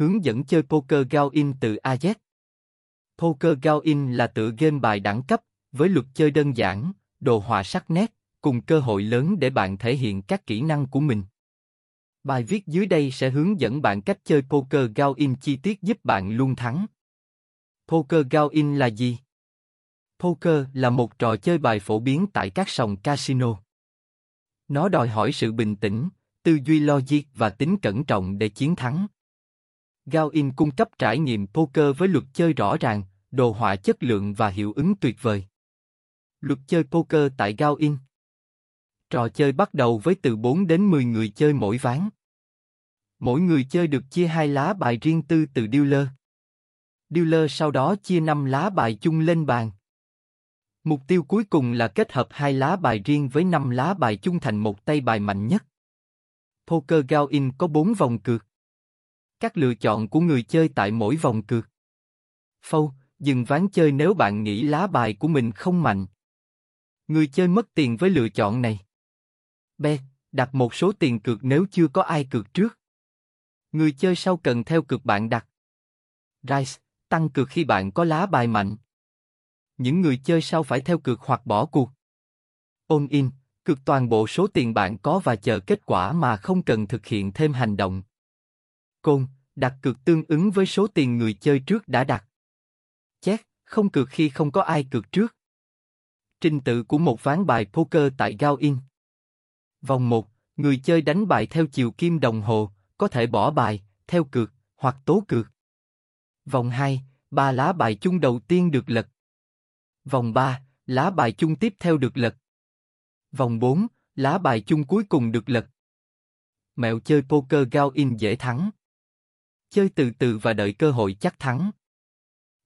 hướng dẫn chơi poker Gao-in từ AZ. Poker Gao-in là tựa game bài đẳng cấp, với luật chơi đơn giản, đồ họa sắc nét, cùng cơ hội lớn để bạn thể hiện các kỹ năng của mình. Bài viết dưới đây sẽ hướng dẫn bạn cách chơi poker Gao-in chi tiết giúp bạn luôn thắng. Poker Gao-in là gì? Poker là một trò chơi bài phổ biến tại các sòng casino. Nó đòi hỏi sự bình tĩnh, tư duy logic và tính cẩn trọng để chiến thắng. Gao-in cung cấp trải nghiệm poker với luật chơi rõ ràng, đồ họa chất lượng và hiệu ứng tuyệt vời. Luật chơi poker tại Gao-in Trò chơi bắt đầu với từ 4 đến 10 người chơi mỗi ván. Mỗi người chơi được chia hai lá bài riêng tư từ dealer. Dealer sau đó chia 5 lá bài chung lên bàn. Mục tiêu cuối cùng là kết hợp hai lá bài riêng với 5 lá bài chung thành một tay bài mạnh nhất. Poker Gao-in có 4 vòng cược. Các lựa chọn của người chơi tại mỗi vòng cược. Phâu, dừng ván chơi nếu bạn nghĩ lá bài của mình không mạnh. Người chơi mất tiền với lựa chọn này. B. Đặt một số tiền cược nếu chưa có ai cược trước. Người chơi sau cần theo cược bạn đặt. Rise, tăng cược khi bạn có lá bài mạnh. Những người chơi sau phải theo cược hoặc bỏ cuộc. All in, cược toàn bộ số tiền bạn có và chờ kết quả mà không cần thực hiện thêm hành động. Côn, đặt cược tương ứng với số tiền người chơi trước đã đặt. Chét, không cược khi không có ai cược trước. Trình tự của một ván bài poker tại Gao In. Vòng 1, người chơi đánh bài theo chiều kim đồng hồ, có thể bỏ bài, theo cược, hoặc tố cược. Vòng 2, ba lá bài chung đầu tiên được lật. Vòng 3, lá bài chung tiếp theo được lật. Vòng 4, lá bài chung cuối cùng được lật. Mẹo chơi poker Gao In dễ thắng. Chơi từ từ và đợi cơ hội chắc thắng.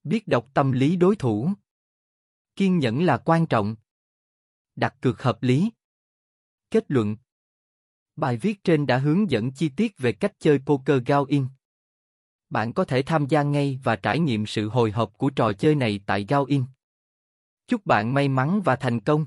Biết đọc tâm lý đối thủ. Kiên nhẫn là quan trọng. Đặt cược hợp lý. Kết luận Bài viết trên đã hướng dẫn chi tiết về cách chơi poker Gao In. Bạn có thể tham gia ngay và trải nghiệm sự hồi hộp của trò chơi này tại Gao In. Chúc bạn may mắn và thành công!